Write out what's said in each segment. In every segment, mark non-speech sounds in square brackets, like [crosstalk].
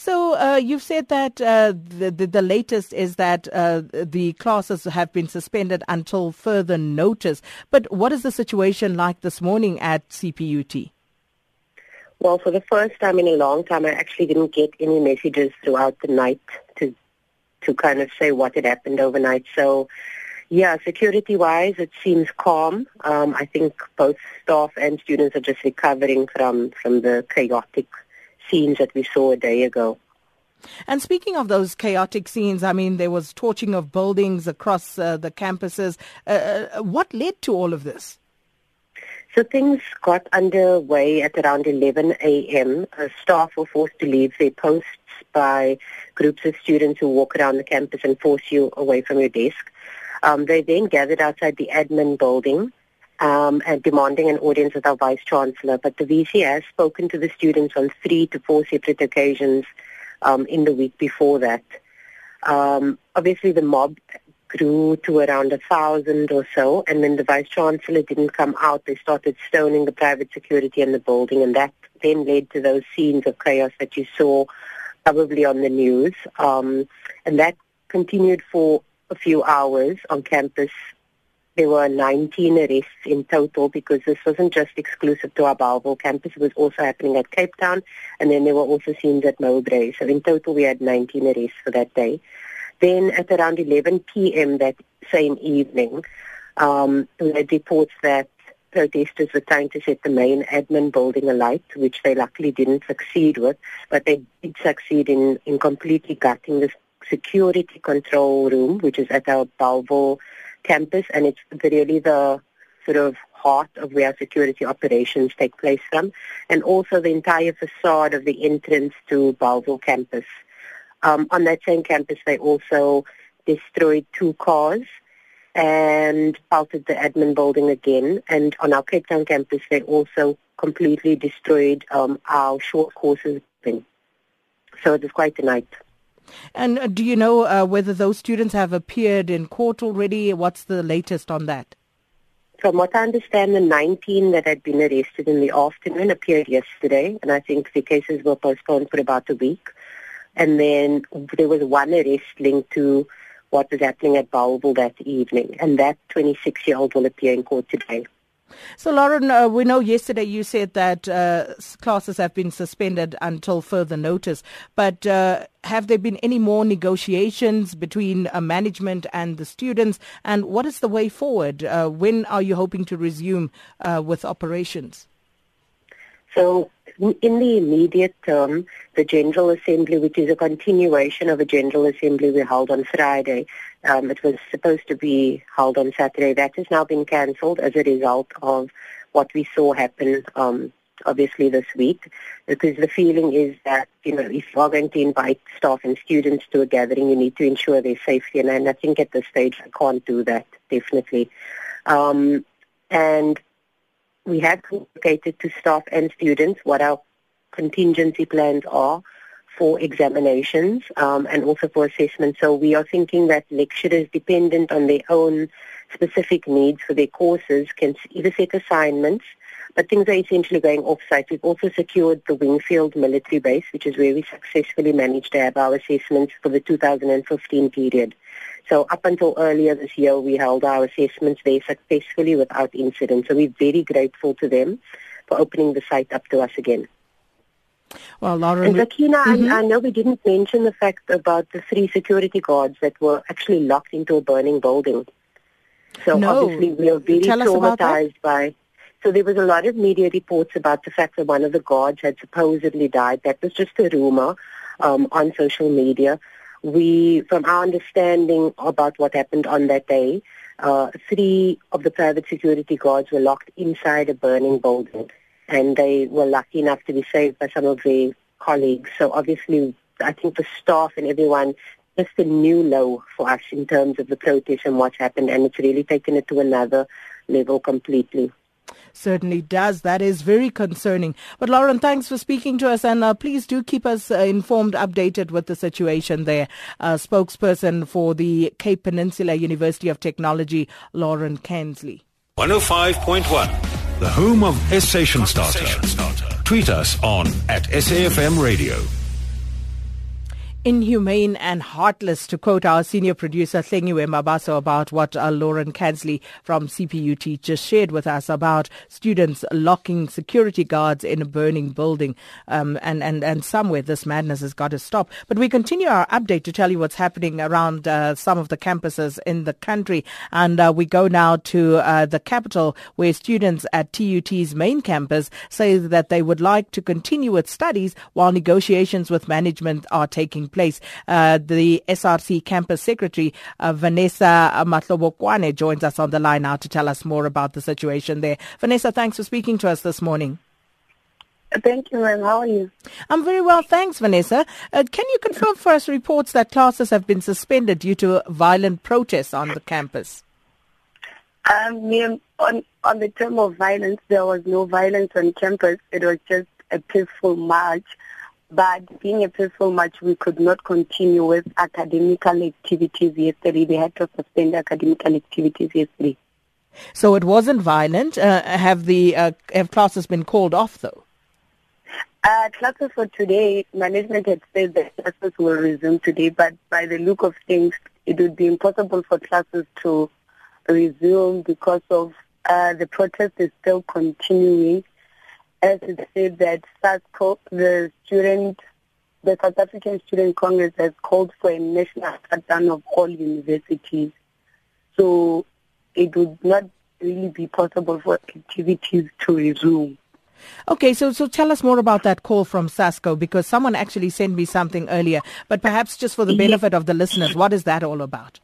So uh, you've said that uh, the, the, the latest is that uh, the classes have been suspended until further notice. But what is the situation like this morning at CPUT? Well, for the first time in a long time, I actually didn't get any messages throughout the night to to kind of say what had happened overnight. So, yeah, security-wise, it seems calm. Um, I think both staff and students are just recovering from from the chaotic scenes that we saw a day ago. And speaking of those chaotic scenes, I mean, there was torching of buildings across uh, the campuses. Uh, uh what led to all of this? So things got underway at around 11 a.m. Uh, staff were forced to leave their posts by groups of students who walk around the campus and force you away from your desk. Um, they then gathered outside the admin building um, and demanding an audience with our vice chancellor. But the VC has spoken to the students on three to four separate occasions um, in the week before that. Um, obviously, the mob grew to around a thousand or so, and when the vice chancellor didn't come out, they started stoning the private security in the building, and that then led to those scenes of chaos that you saw probably on the news. Um, and that continued for a few hours on campus. There were 19 arrests in total because this wasn't just exclusive to our Bellville campus. It was also happening at Cape Town, and then there were also scenes at Mowbray. So in total, we had 19 arrests for that day. Then at around 11 p.m. that same evening, um, we had reports that protesters were trying to set the main admin building alight, which they luckily didn't succeed with, but they did succeed in, in completely gutting the security control room, which is at our Bellville campus, and it's really the sort of heart of where security operations take place from, and also the entire facade of the entrance to Bellville campus. Um, on that same campus, they also destroyed two cars and pelted the admin building again. And on our Cape Town campus, they also completely destroyed um, our short courses. Thing. So it was quite a night. And uh, do you know uh, whether those students have appeared in court already? What's the latest on that? From what I understand, the 19 that had been arrested in the afternoon appeared yesterday, and I think the cases were postponed for about a week. And then there was one arrest linked to what was happening at Bellville that evening, and that 26-year-old will appear in court today. So, Lauren, uh, we know yesterday you said that uh, classes have been suspended until further notice, but uh, have there been any more negotiations between uh, management and the students? And what is the way forward? Uh, when are you hoping to resume uh, with operations? So in the immediate term, the General Assembly, which is a continuation of a General Assembly we held on Friday, um, it was supposed to be held on Saturday. That has now been cancelled as a result of what we saw happen, um, obviously this week, because the feeling is that, you know, if you are going to invite staff and students to a gathering, you need to ensure their safety. And, I think at this stage I can't do that, definitely. Um, and we have communicated to staff and students what our contingency plans are for examinations um, and also for assessment. So we are thinking that lecturers, dependent on their own specific needs for their courses, can either set assignments, but things are essentially going off-site. We've also secured the Wingfield military base, which is where we successfully managed to have our assessments for the 2015 period. So up until earlier this year, we held our assessments there successfully without incident. So we're very grateful to them for opening the site up to us again. Well, Lauren, and Zakina, mm-hmm. I, I, know we didn't mention the fact about the three security guards that were actually locked into a burning building. So no. obviously we are very Tell traumatized by. So there was a lot of media reports about the fact that one of the guards had supposedly died. That was just a rumor um, on social media we, from our understanding about what happened on that day, uh, three of the private security guards were locked inside a burning building, and they were lucky enough to be saved by some of their colleagues. So obviously, I think the staff and everyone, just a new low for us in terms of the protest and what's happened, and it's really taken it to another level completely certainly does. That is very concerning. But Lauren, thanks for speaking to us, and uh, please do keep us uh, informed, updated with the situation there. Uh, spokesperson for the Cape Peninsula University of Technology, Lauren Kansley. 105.1, the home of Station Starter. Tweet us on at SAFM Radio. Inhumane and heartless, to quote our senior producer Hlengiwe Mabaso about what uh, Lauren Kansley from CPUT just shared with us about students locking security guards in a burning building. Um, and, and, and somewhere this madness has got to stop. But we continue our update to tell you what's happening around uh, some of the campuses in the country. And uh, we go now to uh, the capital where students at TUT's main campus say that they would like to continue with studies while negotiations with management are taking place. Uh, the SRC campus secretary, uh, Vanessa Matlobokwane, joins us on the line now to tell us more about the situation there. Vanessa, thanks for speaking to us this morning. Thank you, ma'am. How are you? I'm very well, thanks, Vanessa. Uh, can you confirm for us reports that classes have been suspended due to violent protests on the campus? Um, on, on the term of violence, there was no violence on campus. It was just a peaceful march but being a peaceful march, we could not continue with academical activities yesterday. They had to suspend academical activities yesterday. So it wasn't violent. Uh, have the uh, have classes been called off though? Uh, classes for today, management had said that classes will resume today, but by the look of things, it would be impossible for classes to resume because of uh, the protest is still continuing as it said that SASCO, the student, the South African Student Congress has called for a national shutdown of all universities. So it would not really be possible for activities to resume. Okay, so so tell us more about that call from SASCO because someone actually sent me something earlier, but perhaps just for the benefit of the listeners, what is that all about?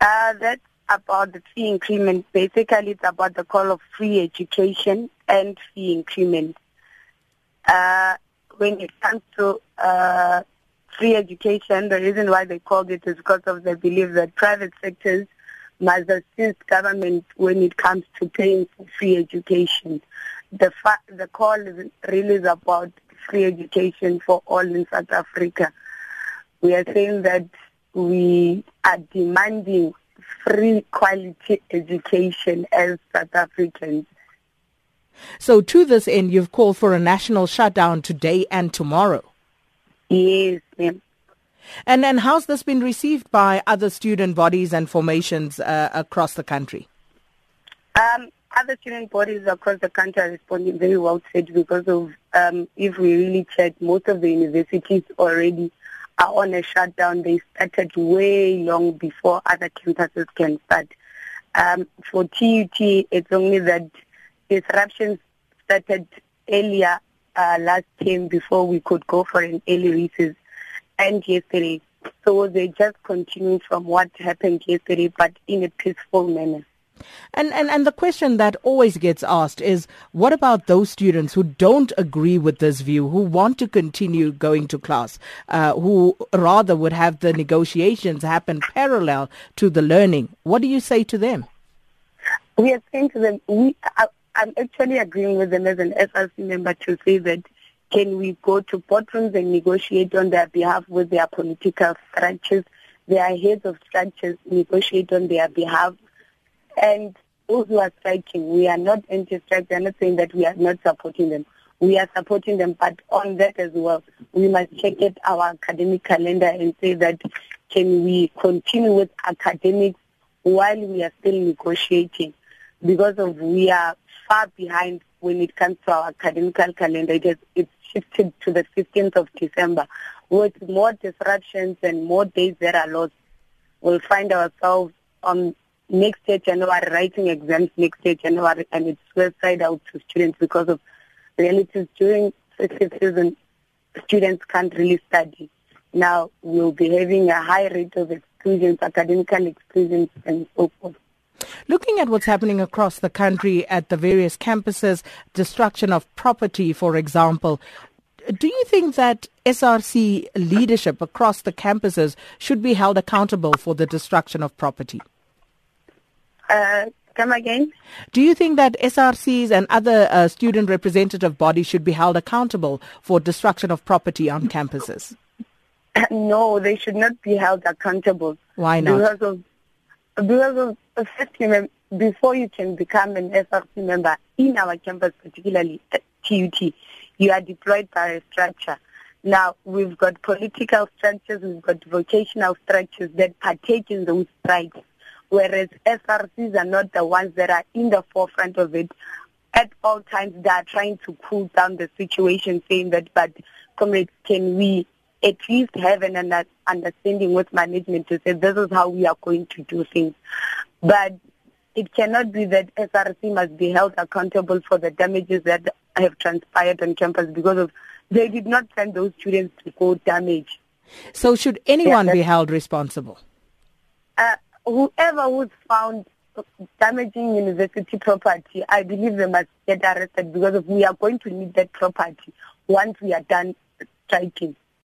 Uh, that's about the fee increment. Basically, it's about the call of free education and fee increment. Uh, when it comes to uh, free education, the reason why they called it is because of the belief that private sectors must assist government when it comes to paying for free education. The fa- the call is really is about free education for all in South Africa. We are saying that we are demanding free quality education as South Africans. So to this end, you've called for a national shutdown today and tomorrow. Yes, ma'am. And and how's this been received by other student bodies and formations uh, across the country? Um, other student bodies across the country are responding very well to it because of, um, if we really check, most of the universities already are on a shutdown. They started way long before other campuses can start. Um, for TUT, it's only that disruptions started earlier uh, last term before we could go for an early recess and yesterday. So they just continue from what happened yesterday, but in a peaceful manner. And, and and the question that always gets asked is what about those students who don't agree with this view, who want to continue going to class, uh, who rather would have the negotiations happen parallel to the learning? What do you say to them? We are saying to them, we, I, I'm actually agreeing with them as an SRC member to say that can we go to boardrooms and negotiate on their behalf with their political structures, their heads of structures negotiate on their behalf and those who are striking, we are not anti-strike. We are not saying that we are not supporting them. We are supporting them, but on that as well, we must check at our academic calendar and say that can we continue with academics while we are still negotiating? Because of we are far behind when it comes to our academic calendar. It has, it's shifted to the 15th of December. With more disruptions and more days that are lost, we'll find ourselves on next year January, writing exams next year January, and it's side out to students because of realities during festive season, students can't really study. Now we'll be having a high rate of exclusions, academical exclusions, and so forth. Looking at what's happening across the country at the various campuses, destruction of property, for example, do you think that SRC leadership across the campuses should be held accountable for the destruction of property? Uh, come again? Do you think that SRCs and other uh, student representative bodies should be held accountable for destruction of property on campuses? [coughs] No, they should not be held accountable. Why not? Because of, because of first, before you can become an SRC member in our campus, particularly at TUT, you are deployed by a structure. Now, we've got political structures, we've got vocational structures that partake in those strikes, whereas SRCs are not the ones that are in the forefront of it. At all times, they are trying to cool down the situation, saying that, but comrades, can we at least have an understanding with management to say this is how we are going to do things. But it cannot be that SRC must be held accountable for the damages that have transpired on campus because of they did not send those students to go damage. So should anyone yeah, be held responsible? Uh, whoever was found damaging university property, I believe they must get arrested because we are going to need that property once we are done striking.